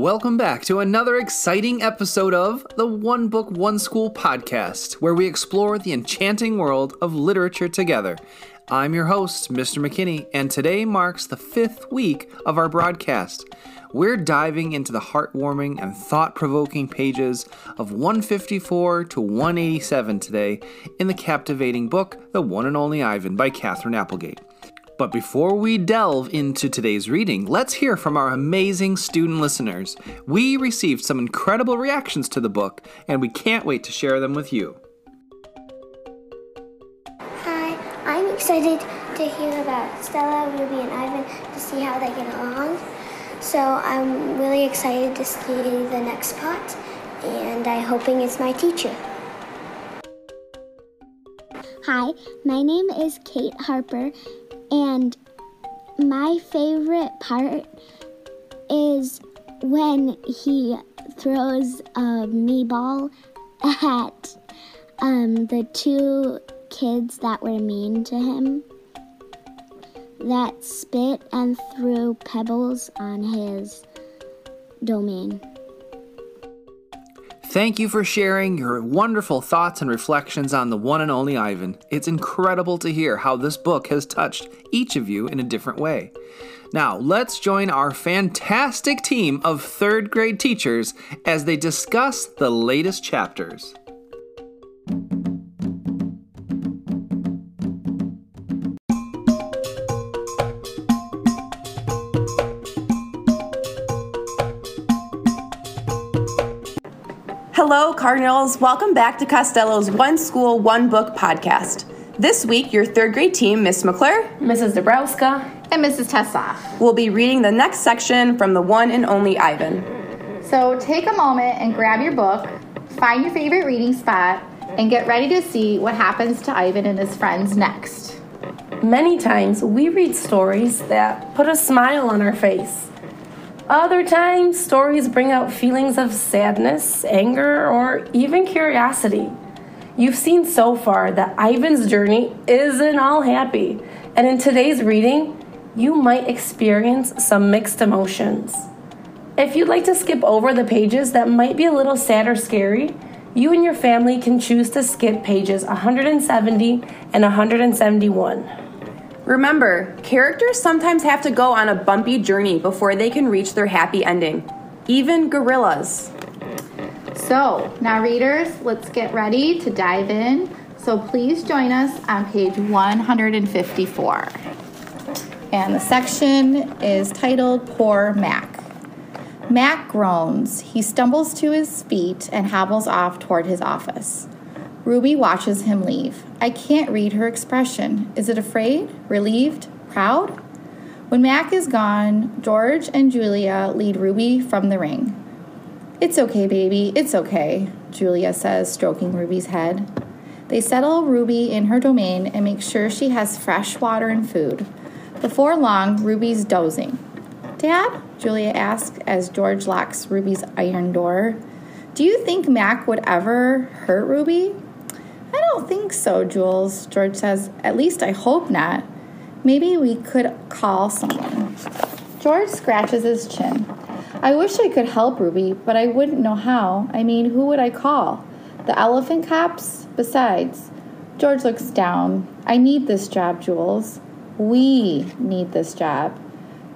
Welcome back to another exciting episode of the One Book, One School podcast, where we explore the enchanting world of literature together. I'm your host, Mr. McKinney, and today marks the fifth week of our broadcast. We're diving into the heartwarming and thought provoking pages of 154 to 187 today in the captivating book, The One and Only Ivan by Katherine Applegate. But before we delve into today's reading, let's hear from our amazing student listeners. We received some incredible reactions to the book, and we can't wait to share them with you. Hi, I'm excited to hear about Stella, Ruby, and Ivan to see how they get along. So I'm really excited to see the next part, and I'm hoping it's my teacher. Hi, my name is Kate Harper, and my favorite part is when he throws a me ball at um, the two kids that were mean to him that spit and threw pebbles on his domain. Thank you for sharing your wonderful thoughts and reflections on the one and only Ivan. It's incredible to hear how this book has touched each of you in a different way. Now, let's join our fantastic team of third grade teachers as they discuss the latest chapters. Cardinals. Welcome back to Costello's One School, One Book podcast. This week, your third grade team, Miss McClure, Mrs. Dabrowska, and Mrs. Tessoff, will be reading the next section from the one and only Ivan. So take a moment and grab your book, find your favorite reading spot, and get ready to see what happens to Ivan and his friends next. Many times we read stories that put a smile on our face. Other times, stories bring out feelings of sadness, anger, or even curiosity. You've seen so far that Ivan's journey isn't all happy, and in today's reading, you might experience some mixed emotions. If you'd like to skip over the pages that might be a little sad or scary, you and your family can choose to skip pages 170 and 171. Remember, characters sometimes have to go on a bumpy journey before they can reach their happy ending. Even gorillas. So, now, readers, let's get ready to dive in. So, please join us on page 154. And the section is titled Poor Mac. Mac groans. He stumbles to his feet and hobbles off toward his office. Ruby watches him leave. I can't read her expression. Is it afraid, relieved, proud? When Mac is gone, George and Julia lead Ruby from the ring. It's okay, baby, it's okay, Julia says, stroking Ruby's head. They settle Ruby in her domain and make sure she has fresh water and food. Before long, Ruby's dozing. Dad? Julia asks as George locks Ruby's iron door. Do you think Mac would ever hurt Ruby? I don't think so, Jules, George says. At least I hope not. Maybe we could call someone. George scratches his chin. I wish I could help Ruby, but I wouldn't know how. I mean, who would I call? The elephant cops? Besides, George looks down. I need this job, Jules. We need this job.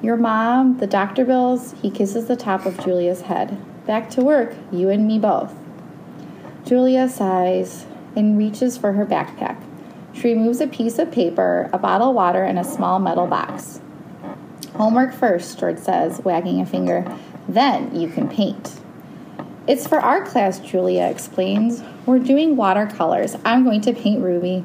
Your mom, the doctor bills, he kisses the top of Julia's head. Back to work, you and me both. Julia sighs and reaches for her backpack. She removes a piece of paper, a bottle of water, and a small metal box. Homework first, George says, wagging a finger. Then you can paint. It's for our class, Julia explains. We're doing watercolors. I'm going to paint Ruby.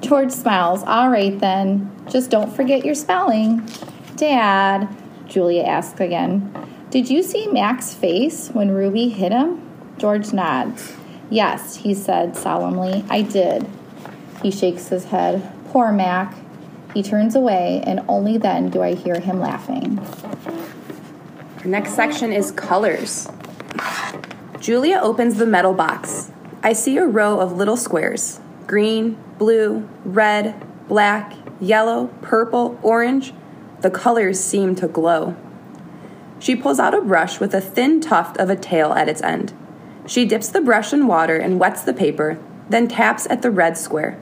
George smiles. All right, then. Just don't forget your spelling. Dad, Julia asks again, did you see Mac's face when Ruby hit him? George nods. Yes, he said solemnly, I did. He shakes his head. Poor Mac. He turns away, and only then do I hear him laughing. Next section is colors. Julia opens the metal box. I see a row of little squares green, blue, red, black, yellow, purple, orange. The colors seem to glow. She pulls out a brush with a thin tuft of a tail at its end. She dips the brush in water and wets the paper, then taps at the red square.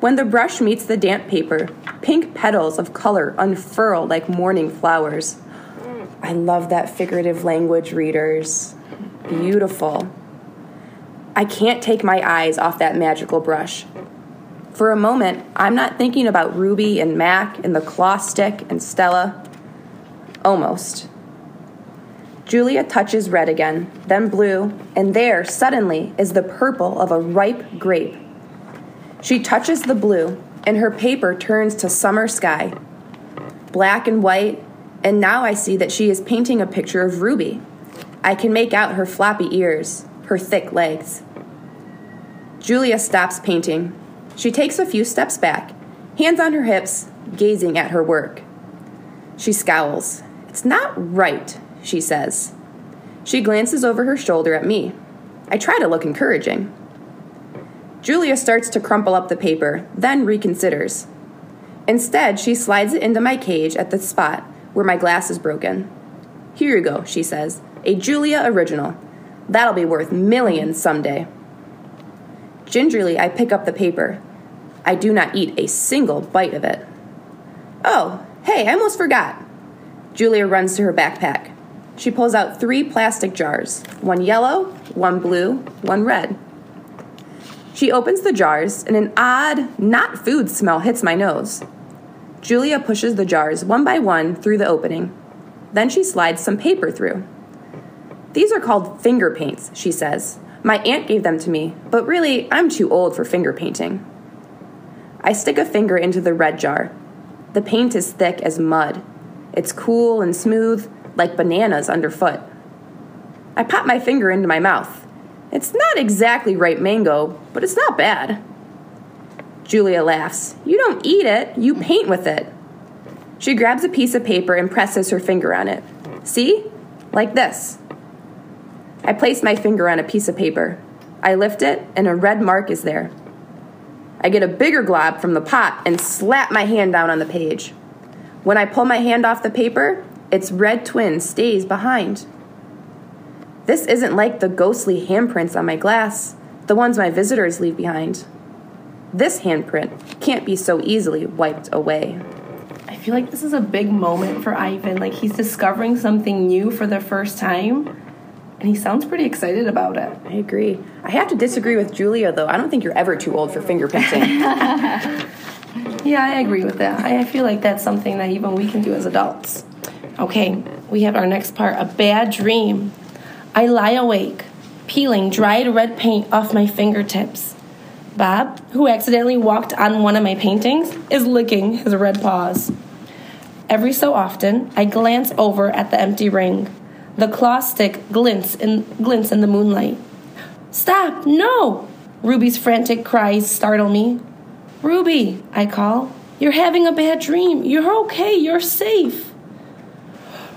When the brush meets the damp paper, pink petals of color unfurl like morning flowers. I love that figurative language, readers. Beautiful. I can't take my eyes off that magical brush. For a moment, I'm not thinking about Ruby and Mac and the claw stick and Stella. Almost. Julia touches red again, then blue, and there, suddenly, is the purple of a ripe grape. She touches the blue, and her paper turns to summer sky. Black and white, and now I see that she is painting a picture of Ruby. I can make out her floppy ears, her thick legs. Julia stops painting. She takes a few steps back, hands on her hips, gazing at her work. She scowls. It's not right, she says. She glances over her shoulder at me. I try to look encouraging. Julia starts to crumple up the paper, then reconsiders. Instead, she slides it into my cage at the spot where my glass is broken. Here you go, she says. A Julia original. That'll be worth millions someday. Gingerly, I pick up the paper. I do not eat a single bite of it. Oh, hey, I almost forgot. Julia runs to her backpack. She pulls out three plastic jars one yellow, one blue, one red. She opens the jars, and an odd, not food smell hits my nose. Julia pushes the jars one by one through the opening. Then she slides some paper through. These are called finger paints, she says. My aunt gave them to me, but really, I'm too old for finger painting. I stick a finger into the red jar. The paint is thick as mud. It's cool and smooth, like bananas underfoot. I pop my finger into my mouth. It's not exactly ripe mango, but it's not bad. Julia laughs. You don't eat it, you paint with it. She grabs a piece of paper and presses her finger on it. See? Like this. I place my finger on a piece of paper. I lift it, and a red mark is there. I get a bigger glob from the pot and slap my hand down on the page. When I pull my hand off the paper, its red twin stays behind. This isn't like the ghostly handprints on my glass, the ones my visitors leave behind. This handprint can't be so easily wiped away. I feel like this is a big moment for Ivan. Like he's discovering something new for the first time, and he sounds pretty excited about it. I agree. I have to disagree with Julia, though. I don't think you're ever too old for finger painting. Yeah, I agree with that. I feel like that's something that even we can do as adults. Okay, we have our next part a bad dream. I lie awake, peeling dried red paint off my fingertips. Bob, who accidentally walked on one of my paintings, is licking his red paws. Every so often, I glance over at the empty ring. The claw stick glints in, glints in the moonlight. Stop! No! Ruby's frantic cries startle me. Ruby, I call. You're having a bad dream. You're okay. You're safe.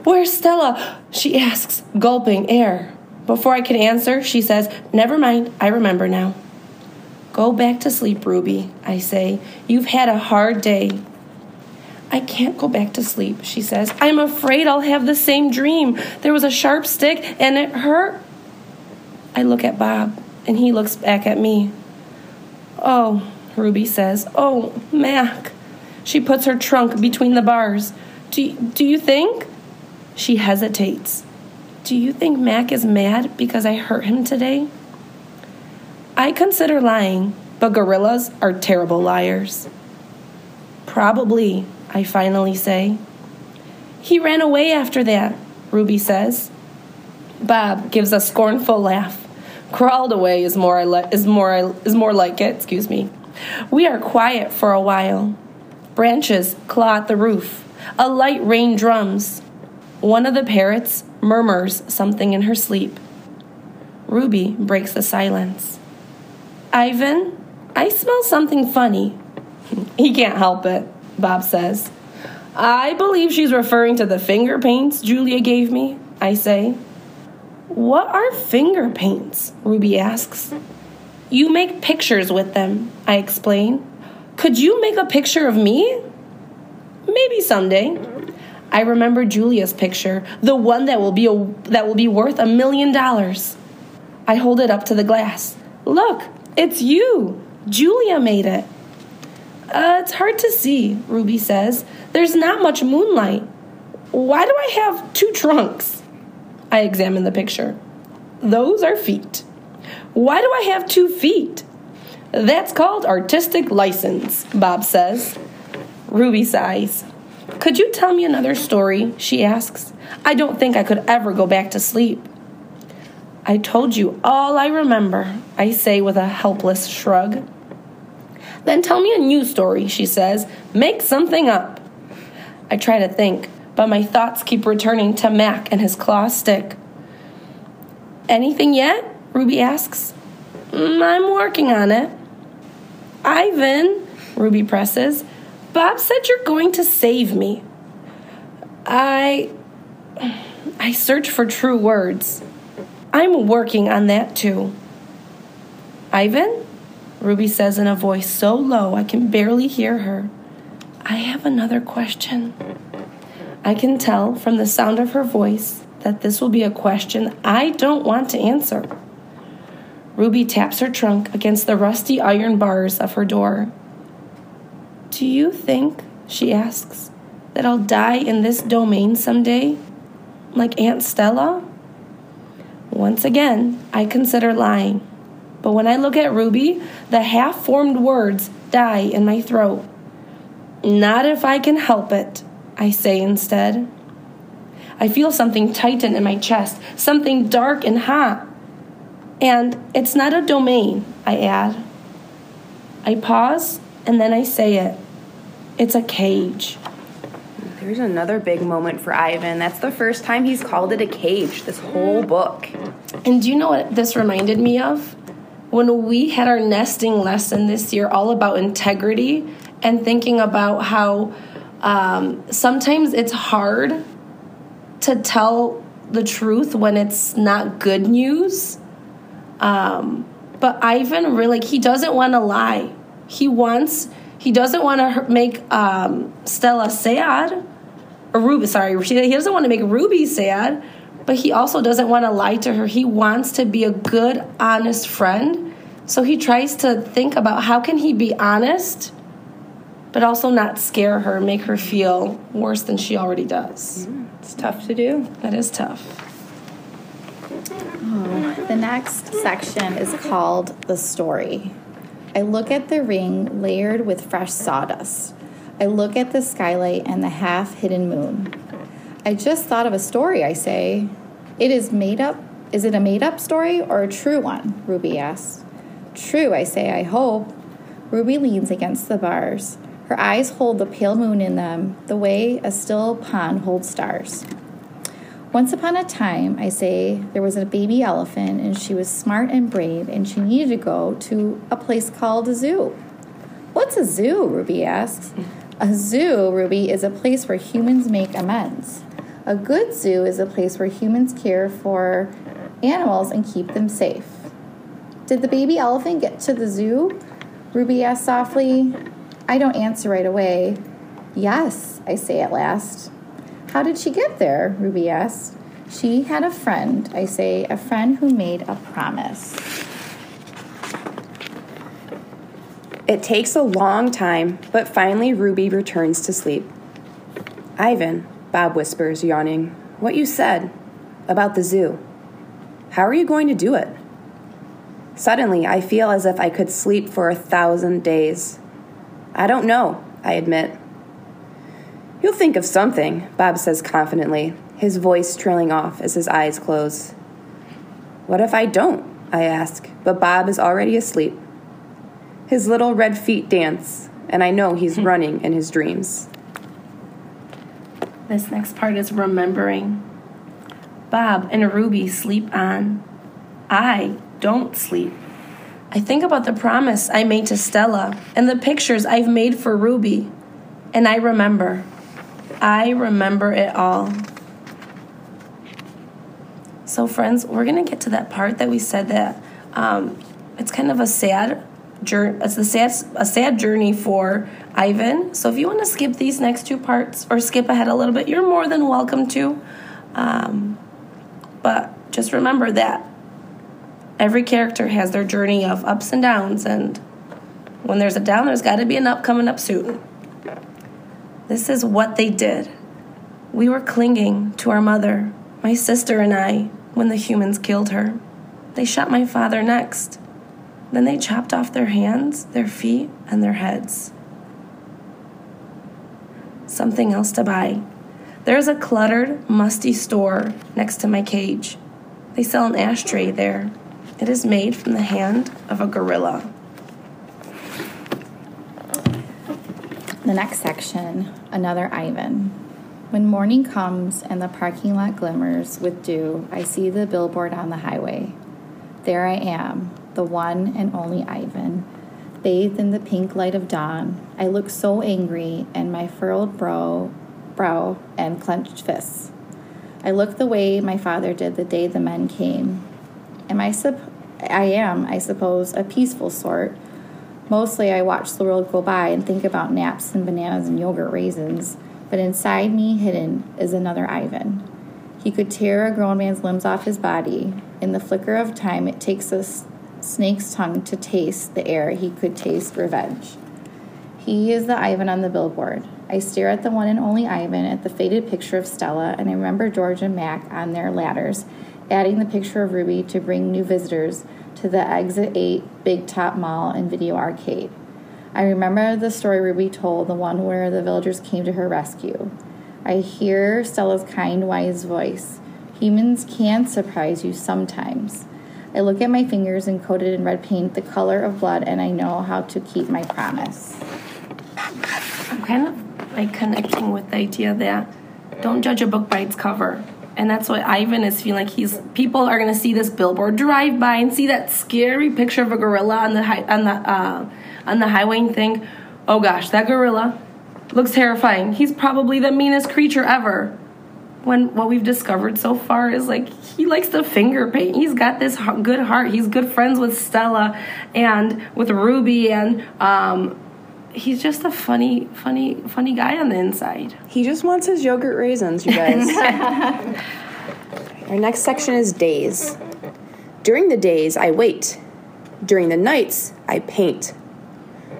Where's Stella? She asks, gulping air. Before I can answer, she says, Never mind. I remember now. Go back to sleep, Ruby, I say. You've had a hard day. I can't go back to sleep, she says. I'm afraid I'll have the same dream. There was a sharp stick and it hurt. I look at Bob and he looks back at me. Oh, Ruby says. Oh, Mac. She puts her trunk between the bars. Do, do you think? She hesitates. Do you think Mac is mad because I hurt him today? I consider lying, but gorillas are terrible liars. Probably, I finally say. He ran away after that, Ruby says. Bob gives a scornful laugh. Crawled away is more is more is more like it, excuse me. We are quiet for a while. Branches claw at the roof. A light rain drums. One of the parrots murmurs something in her sleep. Ruby breaks the silence. Ivan, I smell something funny. He can't help it, Bob says. I believe she's referring to the finger paints Julia gave me, I say. What are finger paints? Ruby asks. You make pictures with them, I explain. Could you make a picture of me? Maybe someday. I remember Julia's picture, the one that will be a, that will be worth a million dollars. I hold it up to the glass. Look, it's you. Julia made it. Uh, it's hard to see, Ruby says. There's not much moonlight. Why do I have two trunks? I examine the picture. Those are feet. Why do I have two feet? That's called artistic license, Bob says. Ruby sighs. Could you tell me another story? She asks. I don't think I could ever go back to sleep. I told you all I remember, I say with a helpless shrug. Then tell me a new story, she says. Make something up. I try to think, but my thoughts keep returning to Mac and his claw stick. Anything yet? Ruby asks. Mm, I'm working on it. Ivan, Ruby presses, Bob said you're going to save me. I. I search for true words. I'm working on that too. Ivan? Ruby says in a voice so low I can barely hear her. I have another question. I can tell from the sound of her voice that this will be a question I don't want to answer. Ruby taps her trunk against the rusty iron bars of her door. Do you think, she asks, that I'll die in this domain someday? Like Aunt Stella? Once again, I consider lying. But when I look at Ruby, the half formed words die in my throat. Not if I can help it, I say instead. I feel something tighten in my chest, something dark and hot. And it's not a domain, I add. I pause and then I say it. It's a cage. There's another big moment for Ivan. That's the first time he's called it a cage this whole book. And do you know what this reminded me of? When we had our nesting lesson this year, all about integrity and thinking about how um, sometimes it's hard to tell the truth when it's not good news. Um, but Ivan really, he doesn't want to lie. He wants, he doesn't want to make um, Stella sad, or Ruby, sorry, he doesn't want to make Ruby sad, but he also doesn't want to lie to her. He wants to be a good, honest friend. So he tries to think about how can he be honest, but also not scare her, make her feel worse than she already does. Mm, it's tough to do. That is tough. Oh, the next section is called The Story. I look at the ring layered with fresh sawdust. I look at the skylight and the half hidden moon. I just thought of a story, I say. It is made up. Is it a made up story or a true one? Ruby asks. True, I say, I hope. Ruby leans against the bars. Her eyes hold the pale moon in them, the way a still pond holds stars. Once upon a time, I say, there was a baby elephant, and she was smart and brave, and she needed to go to a place called a zoo. What's a zoo? Ruby asks. A zoo, Ruby, is a place where humans make amends. A good zoo is a place where humans care for animals and keep them safe. Did the baby elephant get to the zoo? Ruby asks softly. I don't answer right away. Yes, I say at last. How did she get there? Ruby asks. She had a friend, I say, a friend who made a promise. It takes a long time, but finally Ruby returns to sleep. Ivan, Bob whispers, yawning, what you said about the zoo. How are you going to do it? Suddenly, I feel as if I could sleep for a thousand days. I don't know, I admit. You'll think of something, Bob says confidently, his voice trailing off as his eyes close. What if I don't? I ask, but Bob is already asleep. His little red feet dance, and I know he's hmm. running in his dreams. This next part is remembering. Bob and Ruby sleep on. I don't sleep. I think about the promise I made to Stella and the pictures I've made for Ruby, and I remember. I remember it all. So, friends, we're going to get to that part that we said that um, it's kind of a sad journey. It's a sad, a sad journey for Ivan. So if you want to skip these next two parts or skip ahead a little bit, you're more than welcome to. Um, but just remember that every character has their journey of ups and downs, and when there's a down, there's got to be an up coming up soon. This is what they did. We were clinging to our mother, my sister and I, when the humans killed her. They shot my father next. Then they chopped off their hands, their feet, and their heads. Something else to buy. There's a cluttered, musty store next to my cage. They sell an ashtray there. It is made from the hand of a gorilla. The next section, another Ivan. When morning comes and the parking lot glimmers with dew, I see the billboard on the highway. There I am, the one and only Ivan, bathed in the pink light of dawn. I look so angry, and my furrowed brow, brow and clenched fists. I look the way my father did the day the men came. Am I sup- I am, I suppose, a peaceful sort. Mostly I watch the world go by and think about naps and bananas and yogurt raisins, but inside me, hidden, is another Ivan. He could tear a grown man's limbs off his body. In the flicker of time, it takes a snake's tongue to taste the air he could taste revenge. He is the Ivan on the billboard. I stare at the one and only Ivan at the faded picture of Stella, and I remember George and Mac on their ladders, adding the picture of Ruby to bring new visitors to the Exit 8 Big Top Mall and Video Arcade. I remember the story Ruby told, the one where the villagers came to her rescue. I hear Stella's kind, wise voice. Humans can surprise you sometimes. I look at my fingers encoded in red paint, the color of blood, and I know how to keep my promise. I'm kind of like connecting with the idea that don't judge a book by its cover. And that's what Ivan is feeling like. He's people are to see this billboard, drive by, and see that scary picture of a gorilla on the hi- on the uh, on the highway, and think, "Oh gosh, that gorilla looks terrifying. He's probably the meanest creature ever." When what we've discovered so far is like he likes to finger paint. He's got this good heart. He's good friends with Stella and with Ruby, and um, he's just a funny, funny, funny guy on the inside. He just wants his yogurt raisins, you guys. Our next section is days. During the days, I wait. During the nights, I paint.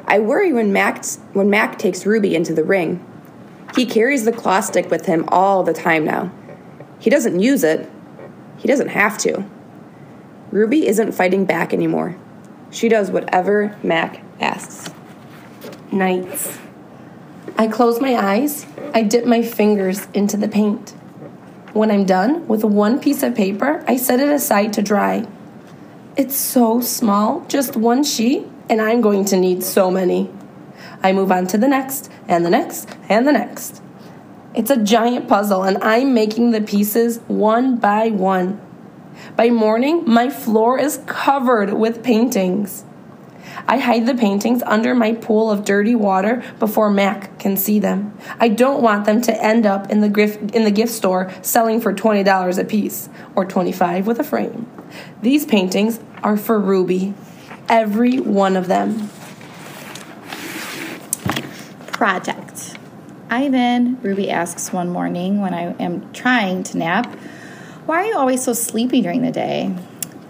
I worry when Mac, when Mac takes Ruby into the ring. He carries the claw stick with him all the time now. He doesn't use it, he doesn't have to. Ruby isn't fighting back anymore. She does whatever Mac asks. Nights. I close my eyes, I dip my fingers into the paint. When I'm done with one piece of paper, I set it aside to dry. It's so small, just one sheet, and I'm going to need so many. I move on to the next, and the next, and the next. It's a giant puzzle, and I'm making the pieces one by one. By morning, my floor is covered with paintings. I hide the paintings under my pool of dirty water before Mac can see them. I don't want them to end up in the gift, in the gift store selling for $20 a piece or 25 with a frame. These paintings are for Ruby, every one of them. Project. Ivan, Ruby asks one morning when I am trying to nap, Why are you always so sleepy during the day?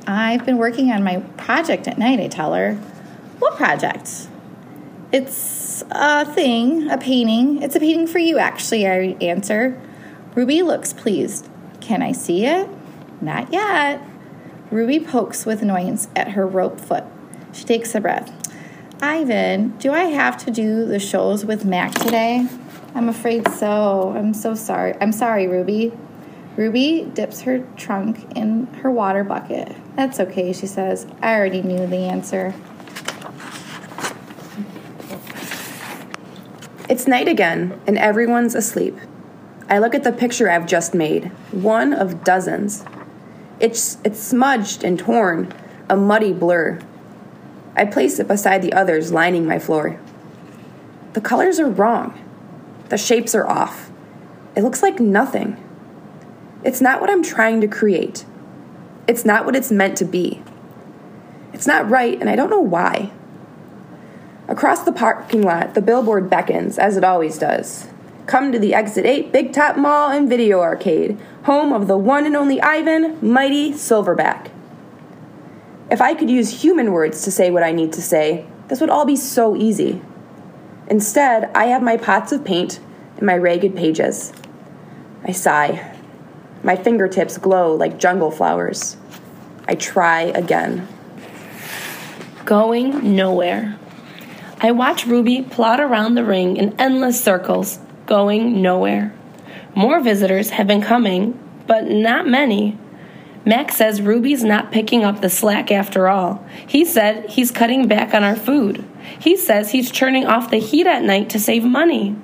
I've been working on my project at night, I tell her. What project? It's a thing, a painting. It's a painting for you, actually, I answer. Ruby looks pleased. Can I see it? Not yet. Ruby pokes with annoyance at her rope foot. She takes a breath. Ivan, do I have to do the shows with Mac today? I'm afraid so. I'm so sorry. I'm sorry, Ruby. Ruby dips her trunk in her water bucket. That's okay, she says. I already knew the answer. It's night again, and everyone's asleep. I look at the picture I've just made, one of dozens. It's, it's smudged and torn, a muddy blur. I place it beside the others lining my floor. The colors are wrong. The shapes are off. It looks like nothing. It's not what I'm trying to create. It's not what it's meant to be. It's not right, and I don't know why. Across the parking lot, the billboard beckons, as it always does. Come to the Exit 8 Big Top Mall and Video Arcade, home of the one and only Ivan, Mighty Silverback. If I could use human words to say what I need to say, this would all be so easy. Instead, I have my pots of paint and my ragged pages. I sigh. My fingertips glow like jungle flowers. I try again. Going nowhere. I watch Ruby plod around the ring in endless circles, going nowhere. More visitors have been coming, but not many. Mac says Ruby's not picking up the slack after all. He said he's cutting back on our food. He says he's turning off the heat at night to save money.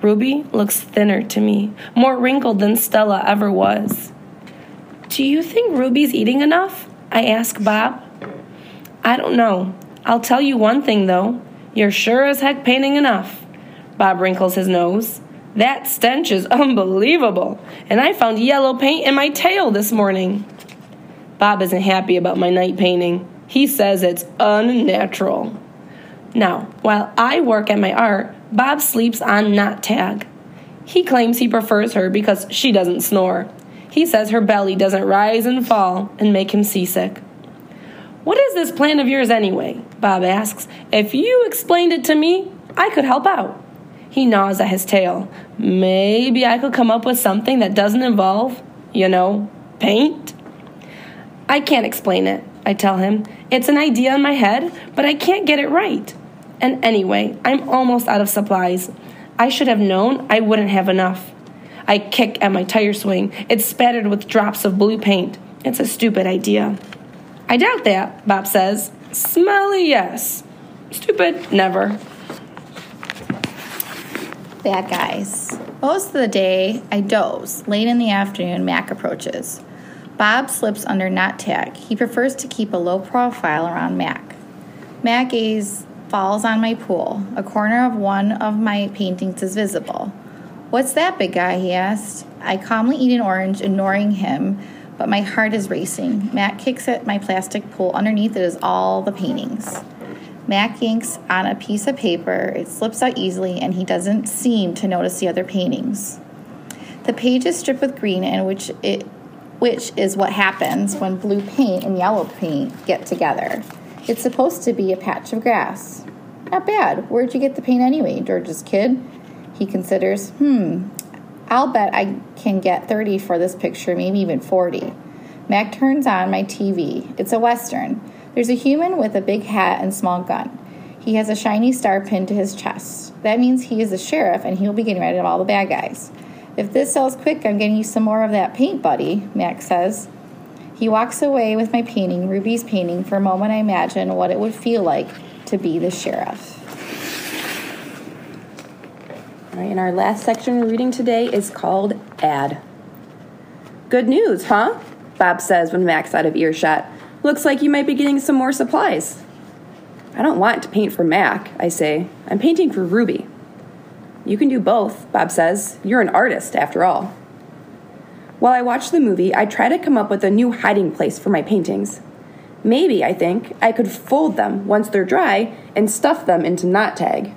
Ruby looks thinner to me, more wrinkled than Stella ever was. Do you think Ruby's eating enough? I ask Bob. I don't know. I'll tell you one thing, though. You're sure as heck painting enough. Bob wrinkles his nose. That stench is unbelievable, and I found yellow paint in my tail this morning. Bob isn't happy about my night painting. He says it's unnatural. Now, while I work at my art, Bob sleeps on Not Tag. He claims he prefers her because she doesn't snore. He says her belly doesn't rise and fall and make him seasick. What is this plan of yours anyway? Bob asks. If you explained it to me, I could help out. He gnaws at his tail. Maybe I could come up with something that doesn't involve, you know, paint? I can't explain it, I tell him. It's an idea in my head, but I can't get it right. And anyway, I'm almost out of supplies. I should have known I wouldn't have enough. I kick at my tire swing. It's spattered with drops of blue paint. It's a stupid idea. I doubt that, Bob says. Smelly, yes. Stupid, never. Bad guys. Most of the day, I doze. Late in the afternoon, Mac approaches. Bob slips under Not Tag. He prefers to keep a low profile around Mac. Mac gaze falls on my pool. A corner of one of my paintings is visible. What's that, big guy? he asked. I calmly eat an orange, ignoring him, but my heart is racing. Mac kicks at my plastic pool. Underneath it is all the paintings. Mac yanks on a piece of paper. It slips out easily, and he doesn't seem to notice the other paintings. The page is stripped with green, and which it which is what happens when blue paint and yellow paint get together. It's supposed to be a patch of grass. Not bad. Where'd you get the paint anyway, George's kid? He considers, hmm, I'll bet I can get 30 for this picture, maybe even 40. Mac turns on my TV. It's a Western. There's a human with a big hat and small gun. He has a shiny star pinned to his chest. That means he is the sheriff and he'll be getting rid of all the bad guys. If this sells quick, I'm getting you some more of that paint, buddy, Mac says. He walks away with my painting, Ruby's painting. For a moment, I imagine what it would feel like to be the sheriff. All right, and our last section we're reading today is called Ad. Good news, huh? Bob says when Mac's out of earshot. Looks like you might be getting some more supplies. I don't want to paint for Mac, I say. I'm painting for Ruby. You can do both, Bob says. You're an artist, after all. While I watch the movie, I try to come up with a new hiding place for my paintings. Maybe, I think, I could fold them once they're dry and stuff them into Not Tag.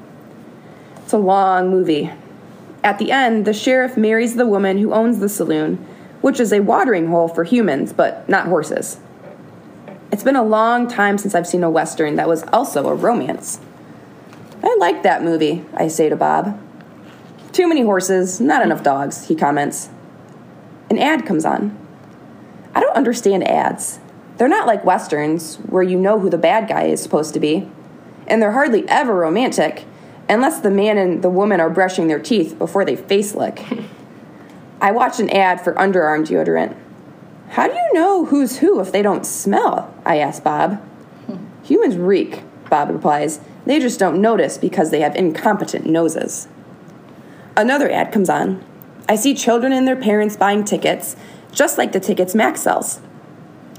It's a long movie. At the end, the sheriff marries the woman who owns the saloon, which is a watering hole for humans, but not horses. It's been a long time since I've seen a Western that was also a romance. I like that movie, I say to Bob. Too many horses, not enough dogs, he comments. An ad comes on. I don't understand ads. They're not like Westerns, where you know who the bad guy is supposed to be. And they're hardly ever romantic, unless the man and the woman are brushing their teeth before they face lick. I watched an ad for underarm deodorant. How do you know who's who if they don't smell? I ask Bob. Humans reek, Bob replies. They just don't notice because they have incompetent noses. Another ad comes on. I see children and their parents buying tickets, just like the tickets Mac sells.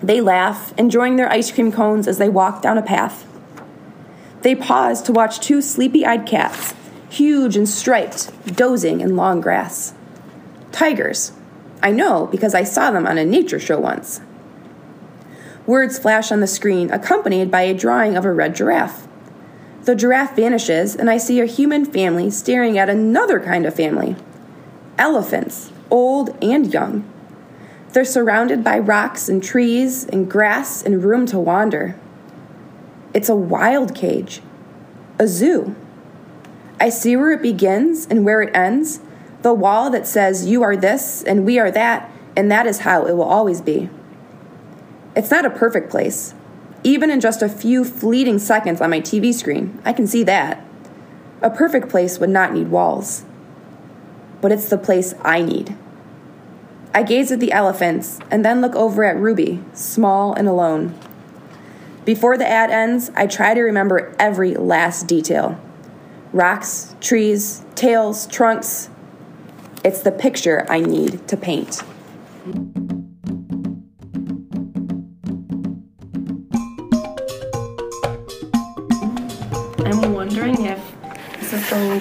They laugh, enjoying their ice cream cones as they walk down a path. They pause to watch two sleepy eyed cats, huge and striped, dozing in long grass. Tigers. I know because I saw them on a nature show once. Words flash on the screen, accompanied by a drawing of a red giraffe. The giraffe vanishes, and I see a human family staring at another kind of family elephants, old and young. They're surrounded by rocks and trees and grass and room to wander. It's a wild cage, a zoo. I see where it begins and where it ends, the wall that says you are this and we are that, and that is how it will always be. It's not a perfect place. Even in just a few fleeting seconds on my TV screen, I can see that. A perfect place would not need walls. But it's the place I need. I gaze at the elephants and then look over at Ruby, small and alone. Before the ad ends, I try to remember every last detail rocks, trees, tails, trunks. It's the picture I need to paint.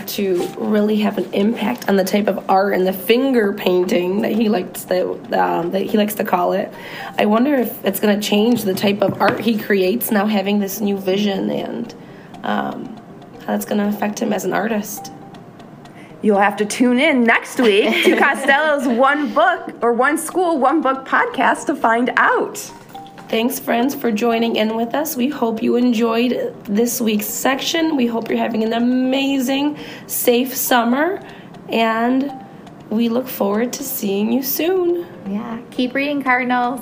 To really have an impact on the type of art and the finger painting that he likes that um, that he likes to call it. I wonder if it's going to change the type of art he creates now, having this new vision, and um, how that's going to affect him as an artist. You'll have to tune in next week to Costello's One Book or One School, One Book podcast to find out. Thanks, friends, for joining in with us. We hope you enjoyed this week's section. We hope you're having an amazing, safe summer, and we look forward to seeing you soon. Yeah, keep reading, Cardinals.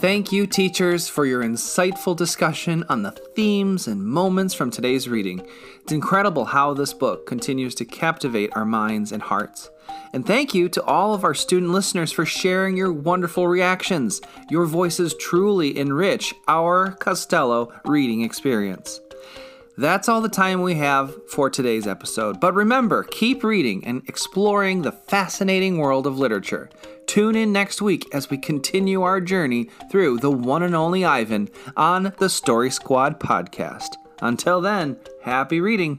Thank you, teachers, for your insightful discussion on the themes and moments from today's reading. It's incredible how this book continues to captivate our minds and hearts. And thank you to all of our student listeners for sharing your wonderful reactions. Your voices truly enrich our Costello reading experience. That's all the time we have for today's episode. But remember, keep reading and exploring the fascinating world of literature. Tune in next week as we continue our journey through the one and only Ivan on the Story Squad podcast. Until then, happy reading.